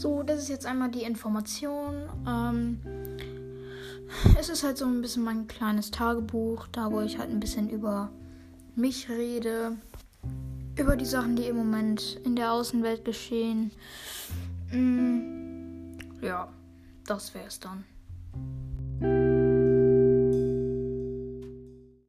So, das ist jetzt einmal die Information. Ähm, es ist halt so ein bisschen mein kleines Tagebuch, da wo ich halt ein bisschen über mich rede, über die Sachen, die im Moment in der Außenwelt geschehen. Mm, ja, das wäre es dann.